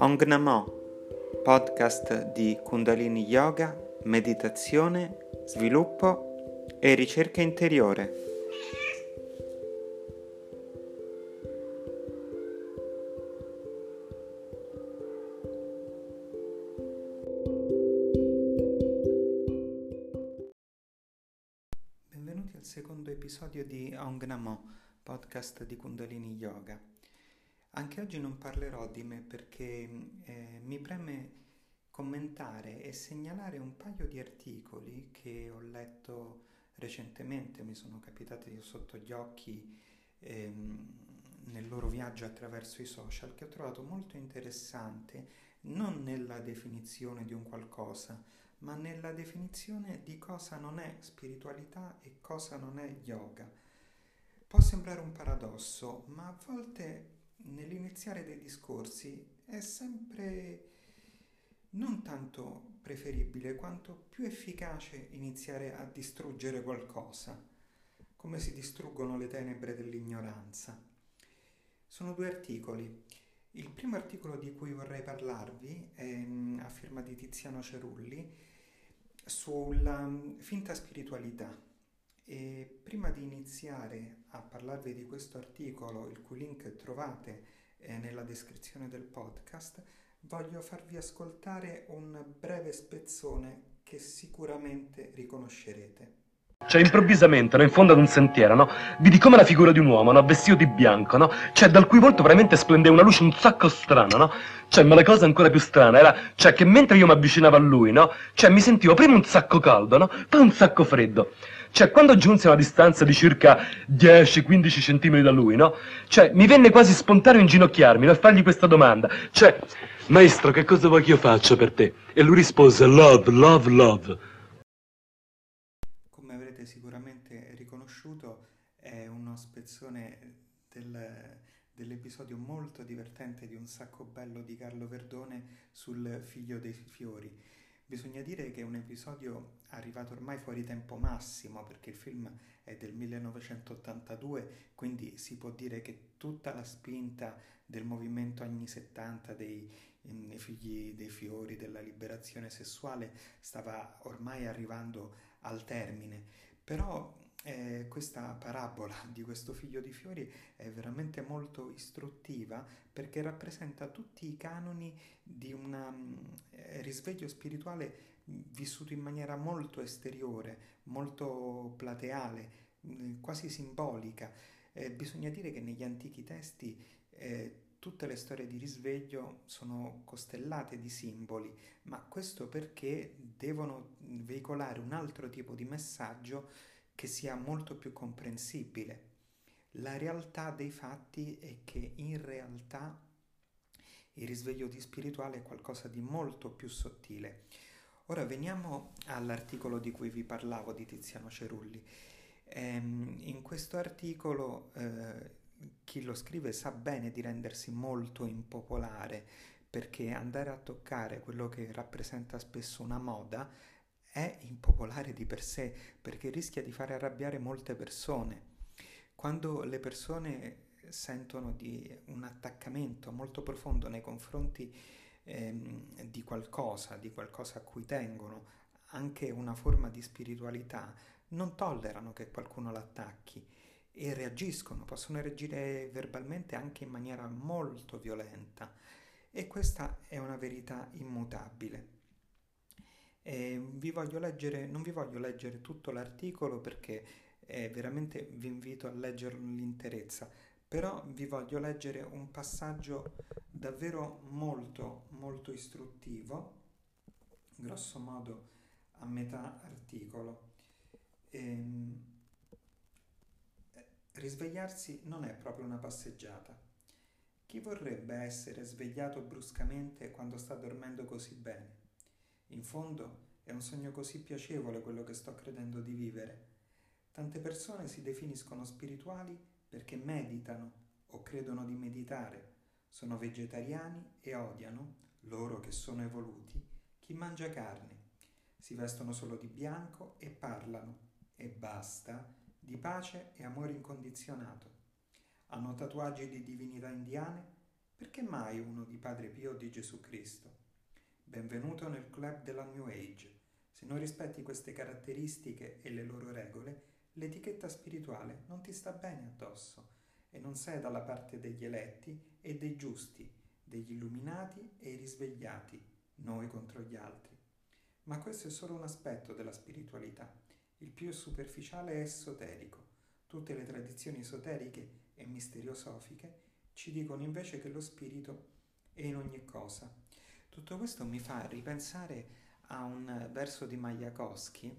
Ong Namo, podcast di Kundalini Yoga, meditazione, sviluppo e ricerca interiore. Benvenuti al secondo episodio di Ong Namo, podcast di Kundalini Yoga. Anche oggi non parlerò di me perché eh, mi preme commentare e segnalare un paio di articoli che ho letto recentemente, mi sono capitati sotto gli occhi ehm, nel loro viaggio attraverso i social, che ho trovato molto interessante, non nella definizione di un qualcosa, ma nella definizione di cosa non è spiritualità e cosa non è yoga. Può sembrare un paradosso, ma a volte nell'iniziare dei discorsi è sempre non tanto preferibile quanto più efficace iniziare a distruggere qualcosa, come si distruggono le tenebre dell'ignoranza. Sono due articoli. Il primo articolo di cui vorrei parlarvi è mm, a firma di Tiziano Cerulli sulla mm, finta spiritualità. E prima di iniziare a parlarvi di questo articolo, il cui link trovate eh, nella descrizione del podcast, voglio farvi ascoltare un breve spezzone che sicuramente riconoscerete. Cioè, improvvisamente, no, in fondo ad un sentiero, no, vidi come la figura di un uomo, no, vestito di bianco, no, cioè, dal cui volto veramente splendeva una luce un sacco strana, no, cioè, ma la cosa ancora più strana era, cioè, che mentre io mi avvicinavo a lui, no, cioè, mi sentivo prima un sacco caldo, no, poi un sacco freddo. Cioè, quando giunse a una distanza di circa 10-15 centimetri da lui, no? Cioè, mi venne quasi spontaneo inginocchiarmi no? e fargli questa domanda. Cioè, maestro, che cosa vuoi che io faccia per te? E lui rispose, love, love, love. Come avrete sicuramente riconosciuto, è uno spezzone del, dell'episodio molto divertente di Un sacco bello di Carlo Verdone sul figlio dei fiori. Bisogna dire che è un episodio arrivato ormai fuori tempo massimo perché il film è del 1982, quindi si può dire che tutta la spinta del movimento anni 70 dei, dei figli dei fiori, della liberazione sessuale stava ormai arrivando al termine. Però eh, questa parabola di questo figlio di fiori è veramente molto istruttiva perché rappresenta tutti i canoni di un eh, risveglio spirituale vissuto in maniera molto esteriore, molto plateale, mh, quasi simbolica. Eh, bisogna dire che negli antichi testi eh, tutte le storie di risveglio sono costellate di simboli, ma questo perché devono veicolare un altro tipo di messaggio che sia molto più comprensibile. La realtà dei fatti è che in realtà il risveglio di spirituale è qualcosa di molto più sottile. Ora veniamo all'articolo di cui vi parlavo di Tiziano Cerulli. Ehm, in questo articolo eh, chi lo scrive sa bene di rendersi molto impopolare perché andare a toccare quello che rappresenta spesso una moda è impopolare di per sé perché rischia di fare arrabbiare molte persone. Quando le persone sentono di un attaccamento molto profondo nei confronti ehm, di qualcosa, di qualcosa a cui tengono, anche una forma di spiritualità, non tollerano che qualcuno l'attacchi e reagiscono, possono reagire verbalmente anche in maniera molto violenta e questa è una verità immutabile. E vi voglio leggere, non vi voglio leggere tutto l'articolo perché eh, veramente vi invito a leggerlo nell'interezza, però vi voglio leggere un passaggio davvero molto molto istruttivo, grosso modo a metà articolo. Ehm, risvegliarsi non è proprio una passeggiata. Chi vorrebbe essere svegliato bruscamente quando sta dormendo così bene? In fondo è un sogno così piacevole quello che sto credendo di vivere. Tante persone si definiscono spirituali perché meditano o credono di meditare, sono vegetariani e odiano, loro che sono evoluti, chi mangia carne. Si vestono solo di bianco e parlano, e basta, di pace e amore incondizionato. Hanno tatuaggi di divinità indiane Perché mai uno di Padre Pio o di Gesù Cristo? Benvenuto nel club della New Age. Se non rispetti queste caratteristiche e le loro regole, l'etichetta spirituale non ti sta bene addosso e non sei dalla parte degli eletti e dei giusti, degli illuminati e risvegliati, noi contro gli altri. Ma questo è solo un aspetto della spiritualità. Il più superficiale è esoterico. Tutte le tradizioni esoteriche e misteriosofiche ci dicono invece che lo spirito è in ogni cosa. Tutto questo mi fa ripensare a un verso di Majakowski,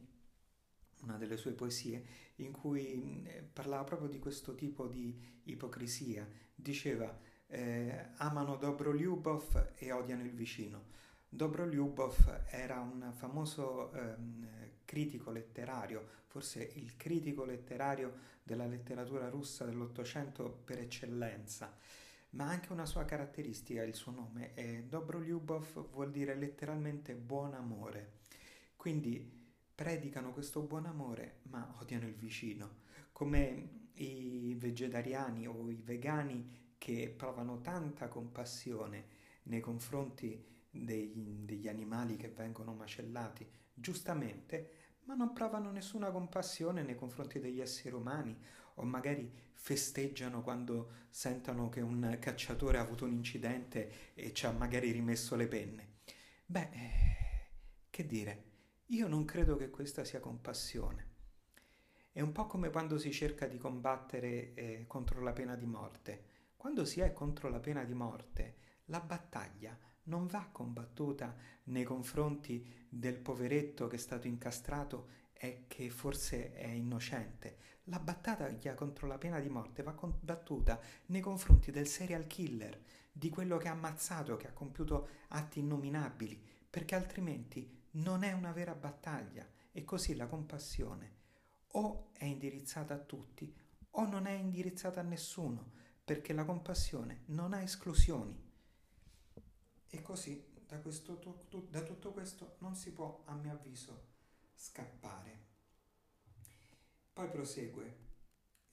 una delle sue poesie, in cui parlava proprio di questo tipo di ipocrisia. Diceva eh, amano Dobrolyubov e odiano il vicino. Dobrolyubov era un famoso ehm, critico letterario, forse il critico letterario della letteratura russa dell'Ottocento per eccellenza, ma anche una sua caratteristica, il suo nome è Dobrolyubov, vuol dire letteralmente buon amore. Quindi predicano questo buon amore, ma odiano il vicino, come i vegetariani o i vegani che provano tanta compassione nei confronti dei, degli animali che vengono macellati, giustamente, ma non provano nessuna compassione nei confronti degli esseri umani o magari festeggiano quando sentono che un cacciatore ha avuto un incidente e ci ha magari rimesso le penne. Beh, che dire, io non credo che questa sia compassione. È un po' come quando si cerca di combattere eh, contro la pena di morte. Quando si è contro la pena di morte, la battaglia non va combattuta nei confronti del poveretto che è stato incastrato e che forse è innocente. La battaglia contro la pena di morte va combattuta nei confronti del serial killer, di quello che ha ammazzato, che ha compiuto atti innominabili, perché altrimenti non è una vera battaglia e così la compassione o è indirizzata a tutti o non è indirizzata a nessuno, perché la compassione non ha esclusioni. E così da, questo, da tutto questo non si può, a mio avviso, scappare. Poi prosegue.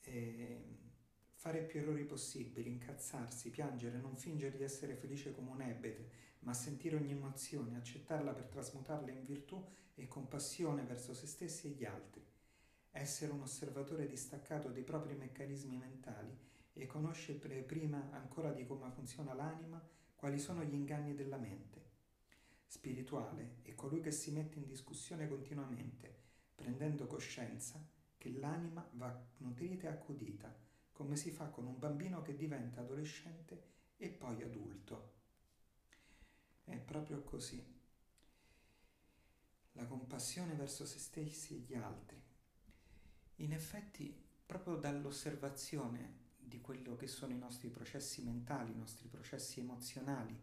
Eh, fare più errori possibili, incazzarsi, piangere, non fingere di essere felice come un ebete, ma sentire ogni emozione, accettarla per trasmutarla in virtù e compassione verso se stessi e gli altri. Essere un osservatore distaccato dei propri meccanismi mentali e conoscere prima ancora di come funziona l'anima quali sono gli inganni della mente. Spirituale è colui che si mette in discussione continuamente, prendendo coscienza che l'anima va nutrita e accudita, come si fa con un bambino che diventa adolescente e poi adulto. È proprio così. La compassione verso se stessi e gli altri. In effetti, proprio dall'osservazione di quello che sono i nostri processi mentali, i nostri processi emozionali,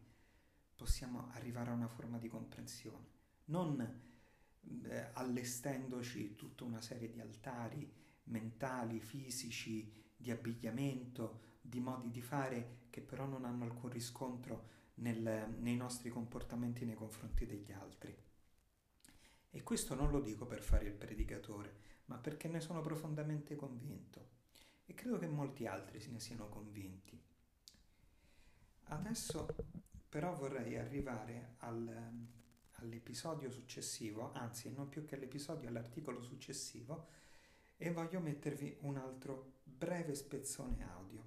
possiamo arrivare a una forma di comprensione. Non eh, allestendoci tutta una serie di altari mentali, fisici, di abbigliamento, di modi di fare che però non hanno alcun riscontro nel, nei nostri comportamenti nei confronti degli altri. E questo non lo dico per fare il predicatore, ma perché ne sono profondamente convinto e credo che molti altri se ne siano convinti. Adesso però vorrei arrivare al, all'episodio successivo, anzi non più che all'episodio, all'articolo successivo, e voglio mettervi un altro breve spezzone audio.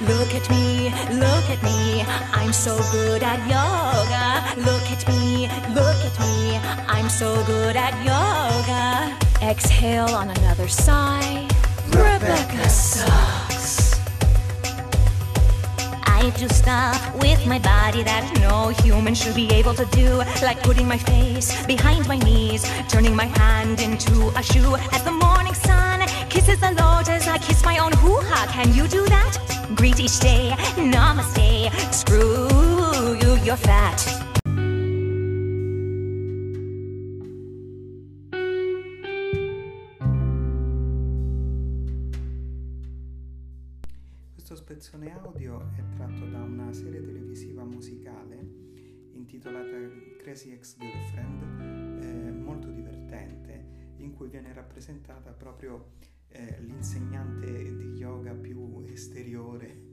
Look at me, look at me, I'm so good at yoga. Look at me, look at me, I'm so good at yoga. Exhale on another side. Rebecca sucks. I do stuff with my body that no human should be able to do, like putting my face behind my knees, turning my hand into a shoe as the morning sun kisses the lotus. I kiss my own hoo ha. Can you do that? Greet each day, namaste. Screw you, you're fat. Serie televisiva musicale intitolata Crazy Ex-Girlfriend, eh, molto divertente, in cui viene rappresentata proprio eh, l'insegnante di yoga più esteriore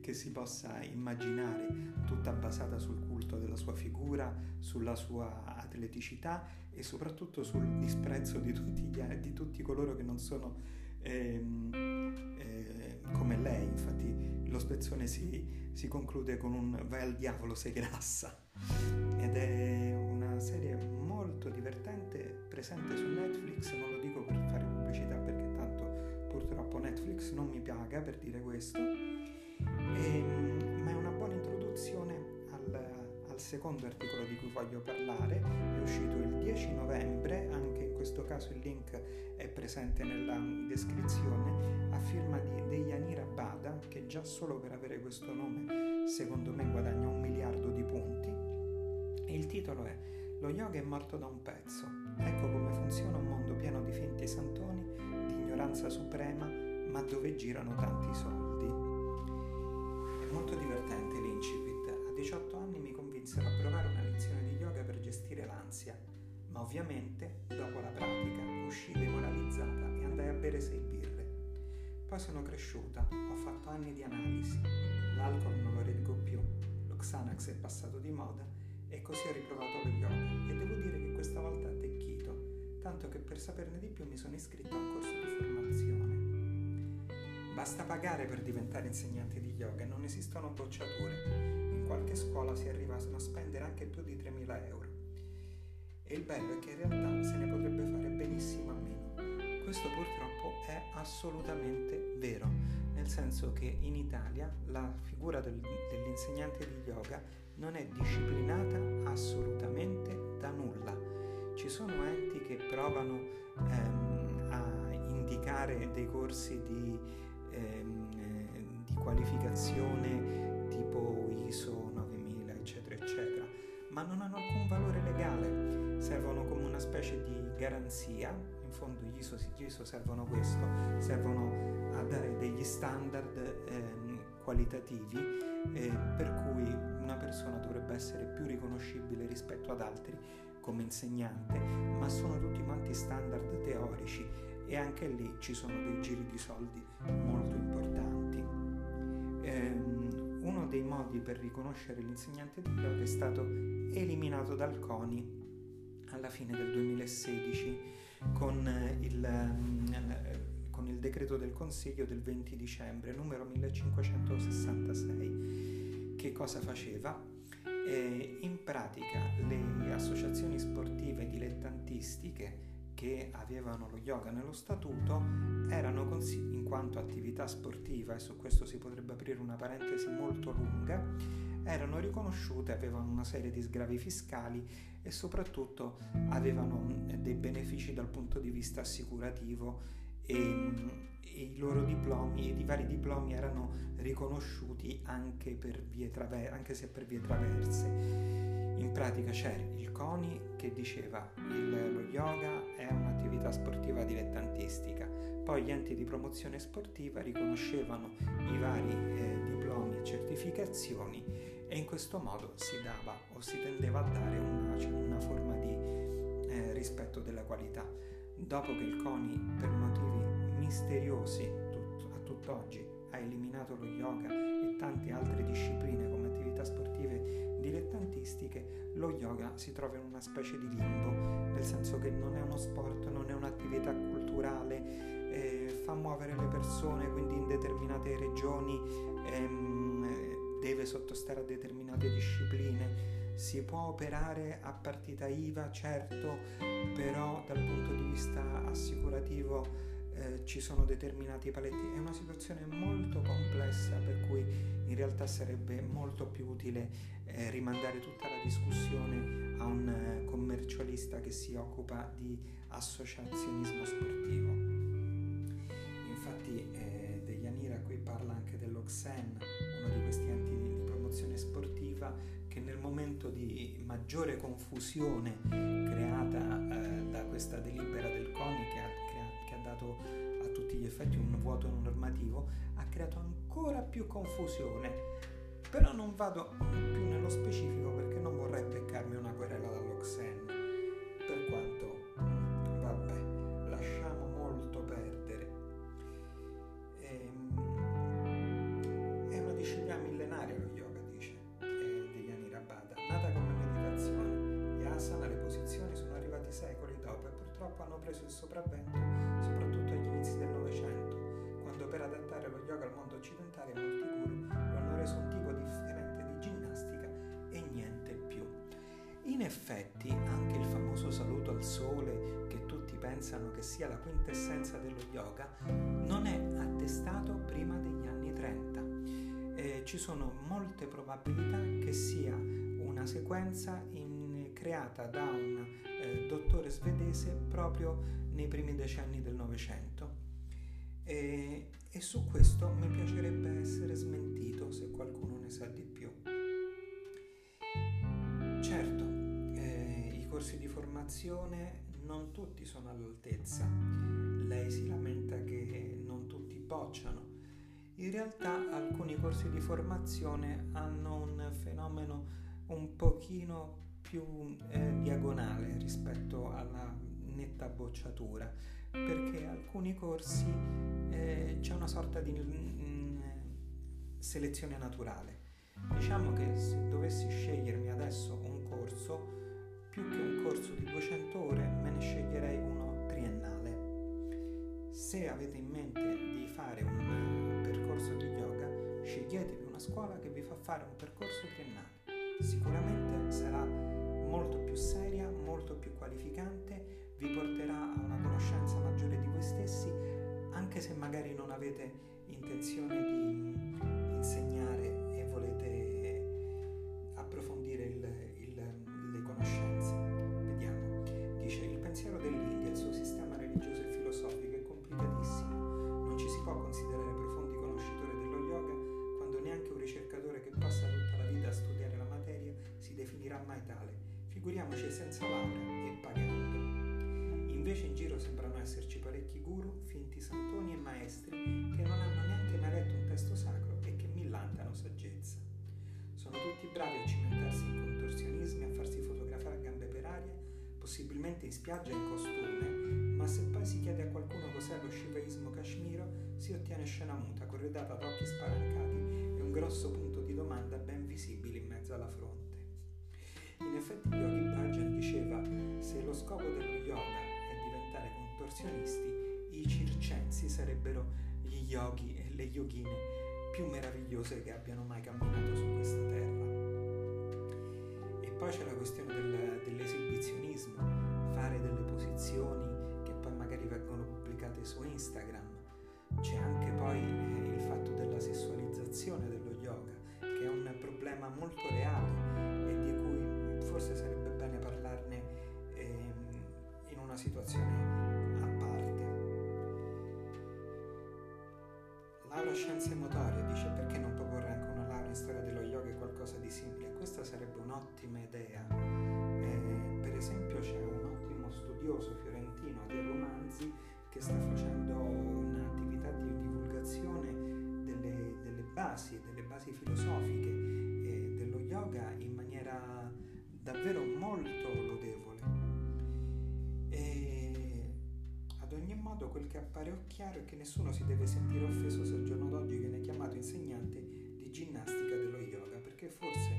che si possa immaginare, tutta basata sul culto della sua figura, sulla sua atleticità e soprattutto sul disprezzo di tutti, gli, di tutti coloro che non sono ehm, eh, come lei. Infatti lo spezzone si, si conclude con un vai al diavolo, sei grassa. Ed è una serie molto divertente, presente su Netflix, non lo dico per fare pubblicità perché tanto purtroppo Netflix non mi paga per dire questo, e, secondo articolo di cui voglio parlare, è uscito il 10 novembre, anche in questo caso il link è presente nella descrizione, a firma di Deyanira Bada, che già solo per avere questo nome secondo me guadagna un miliardo di punti. E il titolo è Lo yoga è morto da un pezzo. Ecco come funziona un mondo pieno di finti santoni, di ignoranza suprema, ma dove girano tanti soldi. È molto divertente l'incipit. A 18 anni convinsero a provare una lezione di yoga per gestire l'ansia, ma ovviamente, dopo la pratica, uscii demoralizzata e andai a bere sei birre. Poi sono cresciuta, ho fatto anni di analisi, l'alcol non lo reggo più, lo Xanax è passato di moda e così ho riprovato lo yoga e devo dire che questa volta ha attecchito, tanto che per saperne di più mi sono iscritto a un corso di formazione. Basta pagare per diventare insegnante di yoga non esistono bocciature qualche scuola si arrivano a spendere anche più di 3.000 euro. E il bello è che in realtà se ne potrebbe fare benissimo a meno. Questo purtroppo è assolutamente vero, nel senso che in Italia la figura del, dell'insegnante di yoga non è disciplinata assolutamente da nulla. Ci sono enti che provano ehm, a indicare dei corsi di, ehm, eh, di qualificazione tipo ISO 9000, eccetera, eccetera, ma non hanno alcun valore legale, servono come una specie di garanzia, in fondo gli ISO, gli ISO servono questo, servono a dare degli standard ehm, qualitativi eh, per cui una persona dovrebbe essere più riconoscibile rispetto ad altri come insegnante, ma sono tutti quanti standard teorici e anche lì ci sono dei giri di soldi molto importanti. Dei modi per riconoscere l'insegnante di yoga è stato eliminato dal CONI alla fine del 2016 con il, mm, con il decreto del Consiglio del 20 dicembre numero 1566. Che cosa faceva? Eh, in pratica le associazioni sportive dilettantistiche che avevano lo yoga nello statuto erano consigli in quanto attività sportiva, e su questo si potrebbe aprire una parentesi molto lunga, erano riconosciute, avevano una serie di sgravi fiscali e soprattutto avevano dei benefici dal punto di vista assicurativo e, e i loro diplomi ed i vari diplomi erano riconosciuti anche, per vie traver- anche se per vie traverse. In pratica c'era il CONI che diceva il, lo yoga è un'attività sportiva dilettantistica, poi gli enti di promozione sportiva riconoscevano i vari eh, diplomi e certificazioni e in questo modo si dava o si tendeva a dare una, una forma di eh, rispetto della qualità. Dopo che il CONI per motivi misteriosi tut- a tutt'oggi ha eliminato lo yoga e tante altre discipline come attività sportive dilettantistiche, lo yoga si trova in una specie di limbo, nel senso che non è uno sport, non è un'attività culturale, eh, fa muovere le persone, quindi in determinate regioni ehm, deve sottostare a determinate discipline. Si può operare a partita IVA, certo, però dal punto di vista assicurativo eh, ci sono determinati paletti. È una situazione molto complessa per cui in realtà sarebbe molto più utile eh, rimandare tutta la discussione a un eh, commercialista che si occupa di associazionismo sportivo. Infatti eh, Dejanira qui parla anche dell'Oxen, uno di questi enti di, di promozione sportiva che nel momento di maggiore confusione creata eh, da questa delibera del CONI che ha dato a tutti gli effetti un vuoto normativo, ha creato ancora più confusione. Però non vado più nello specifico perché non vorrei beccarmi una querela dall'Oxen. Per quanto, mm, vabbè, lasciamo molto perdere. Ehm, è una disciplina millenaria lo yoga, dice eh, degli Diani Rabada, nata come meditazione. Gli asana, le posizioni sono arrivati secoli dopo e purtroppo hanno preso il sopravvento yoga al mondo occidentale molti guru lo hanno reso un tipo differente di ginnastica e niente più. In effetti anche il famoso saluto al sole, che tutti pensano che sia la quintessenza dello yoga, non è attestato prima degli anni 30. Eh, ci sono molte probabilità che sia una sequenza in, creata da un eh, dottore svedese proprio nei primi decenni del Novecento. E, e su questo mi piacerebbe essere smentito se qualcuno ne sa di più. Certo, eh, i corsi di formazione non tutti sono all'altezza. Lei si lamenta che non tutti bocciano. In realtà alcuni corsi di formazione hanno un fenomeno un pochino più eh, diagonale rispetto alla netta bocciatura, perché alcuni corsi eh, c'è una sorta di mm, selezione naturale. Diciamo che se dovessi scegliermi adesso un corso, più che un corso di 200 ore, me ne sceglierei uno triennale. Se avete in mente di fare un percorso di yoga, sceglietevi una scuola che vi fa fare un percorso triennale. Sicuramente sarà molto più seria, molto più qualificante, vi porterà a una conoscenza maggiore di voi stessi, anche se magari non avete intenzione di possibilmente in spiaggia in costume, ma se poi si chiede a qualcuno cos'è lo shivaismo kashmiro, si ottiene scena muta, corredata da occhi spalancati e un grosso punto di domanda ben visibile in mezzo alla fronte. In effetti Yogi Bhajan diceva se lo scopo dello yoga è diventare contorsionisti, i circensi sarebbero gli yogi e le yogine più meravigliose che abbiano mai camminato su questa terra. Poi c'è la questione del, dell'esibizionismo, fare delle posizioni che poi magari vengono pubblicate su Instagram. C'è anche poi il fatto della sessualizzazione dello yoga, che è un problema molto reale e di cui forse sarebbe bene parlarne ehm, in una situazione a parte. Laurea Scienze Motorie dice perché qualcosa di simile? Questa sarebbe un'ottima idea. Eh, per esempio c'è un ottimo studioso fiorentino, Diego Manzi, che sta facendo un'attività di divulgazione delle, delle basi, delle basi filosofiche eh, dello yoga in maniera davvero molto lodevole. Ad ogni modo quel che appare chiaro è che nessuno si deve sentire offeso se al giorno d'oggi viene chiamato insegnante di ginnastica dello yoga, perché forse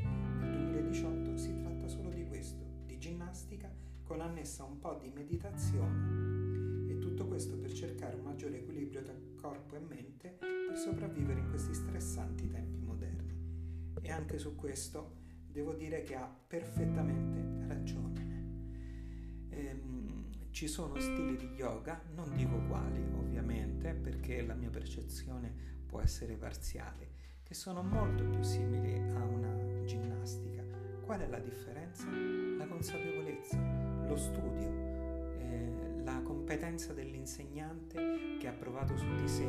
nel 2018 si tratta solo di questo, di ginnastica con annessa un po' di meditazione e tutto questo per cercare un maggiore equilibrio tra corpo e mente per sopravvivere in questi stressanti tempi moderni. E anche su questo devo dire che ha perfettamente ragione. Ehm, ci sono stili di yoga, non dico quali ovviamente, perché la mia percezione può essere parziale, che sono molto più simili a una ginnastica. Qual è la differenza? La consapevolezza, lo studio, eh, la competenza dell'insegnante che ha provato su di sé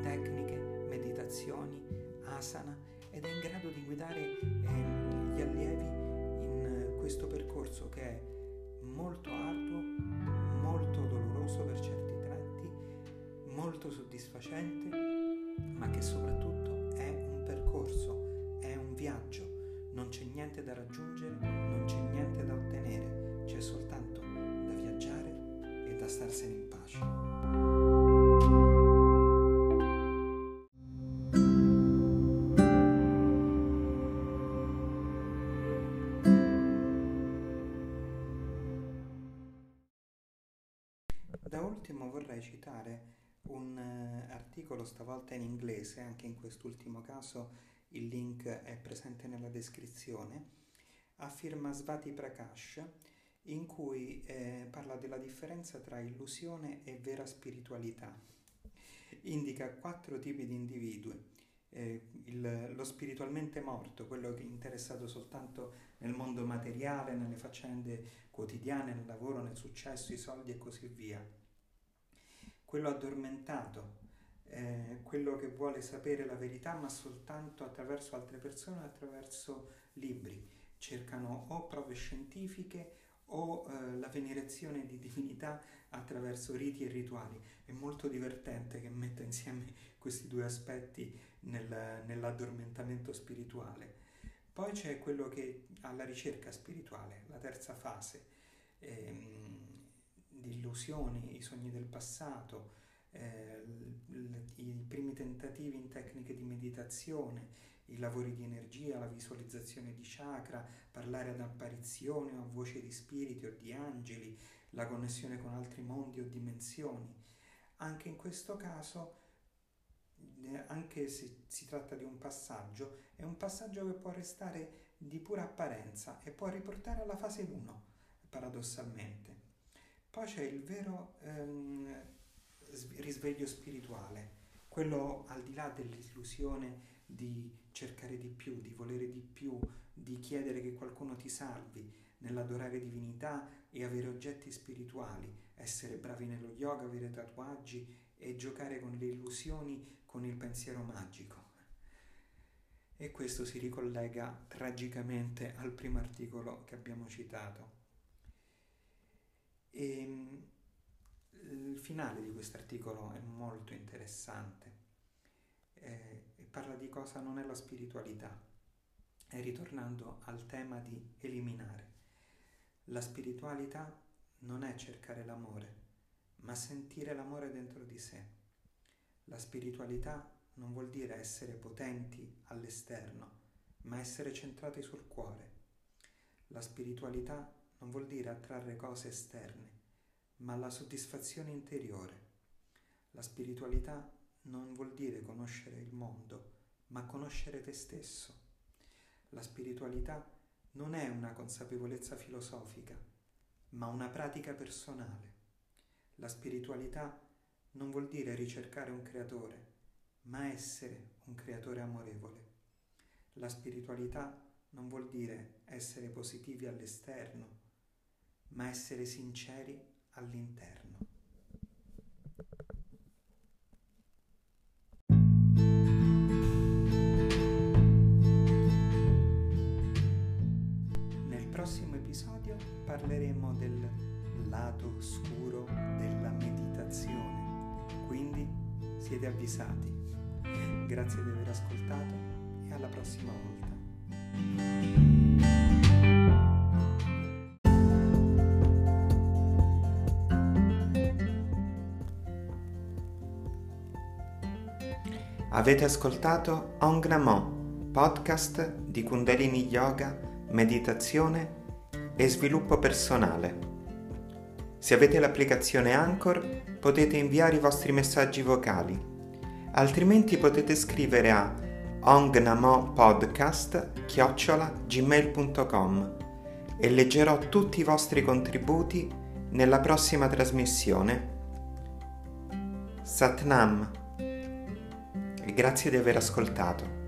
tecniche, meditazioni, asana ed è in grado di guidare eh, gli allievi in questo percorso che è molto arduo, molto doloroso per certi tratti, molto soddisfacente, ma che soprattutto niente da raggiungere, non c'è niente da ottenere, c'è soltanto da viaggiare e da starsene in pace. Da ultimo vorrei citare un uh, articolo stavolta in inglese, anche in quest'ultimo caso il link è presente nella descrizione, a firma Svati Prakash, in cui eh, parla della differenza tra illusione e vera spiritualità. Indica quattro tipi di individui. Eh, il, lo spiritualmente morto, quello che è interessato soltanto nel mondo materiale, nelle faccende quotidiane, nel lavoro, nel successo, i soldi e così via. Quello addormentato, eh, quello che vuole sapere la verità ma soltanto attraverso altre persone, attraverso libri. Cercano o prove scientifiche o eh, la venerazione di divinità attraverso riti e rituali. È molto divertente che metta insieme questi due aspetti nel, nell'addormentamento spirituale. Poi c'è quello che ha la ricerca spirituale, la terza fase, ehm, di illusioni, i sogni del passato, eh, i primi tentativi in tecniche di meditazione, i lavori di energia, la visualizzazione di chakra, parlare ad apparizioni o a voce di spiriti o di angeli, la connessione con altri mondi o dimensioni. Anche in questo caso, eh, anche se si tratta di un passaggio, è un passaggio che può restare di pura apparenza e può riportare alla fase 1, paradossalmente. Poi c'è il vero ehm, risveglio spirituale, quello al di là dell'illusione di cercare di più, di volere di più, di chiedere che qualcuno ti salvi, nell'adorare divinità e avere oggetti spirituali, essere bravi nello yoga, avere tatuaggi e giocare con le illusioni con il pensiero magico. E questo si ricollega tragicamente al primo articolo che abbiamo citato. E ehm, il finale di questo articolo è molto interessante eh, parla di cosa non è la spiritualità. E ritornando al tema di eliminare. La spiritualità non è cercare l'amore, ma sentire l'amore dentro di sé. La spiritualità non vuol dire essere potenti all'esterno, ma essere centrati sul cuore. La spiritualità non vuol dire attrarre cose esterne, ma la soddisfazione interiore. La spiritualità non vuol dire conoscere il mondo, ma conoscere te stesso. La spiritualità non è una consapevolezza filosofica, ma una pratica personale. La spiritualità non vuol dire ricercare un creatore, ma essere un creatore amorevole. La spiritualità non vuol dire essere positivi all'esterno, ma essere sinceri all'interno. Nel prossimo episodio parleremo del lato oscuro della meditazione, quindi siete avvisati. Grazie di aver ascoltato e alla prossima volta. Avete ascoltato Ong Namo, podcast di Kundalini Yoga, meditazione e sviluppo personale. Se avete l'applicazione Anchor potete inviare i vostri messaggi vocali, altrimenti potete scrivere a ongnamopodcast.gmail.com e leggerò tutti i vostri contributi nella prossima trasmissione. Satnam e grazie di aver ascoltato.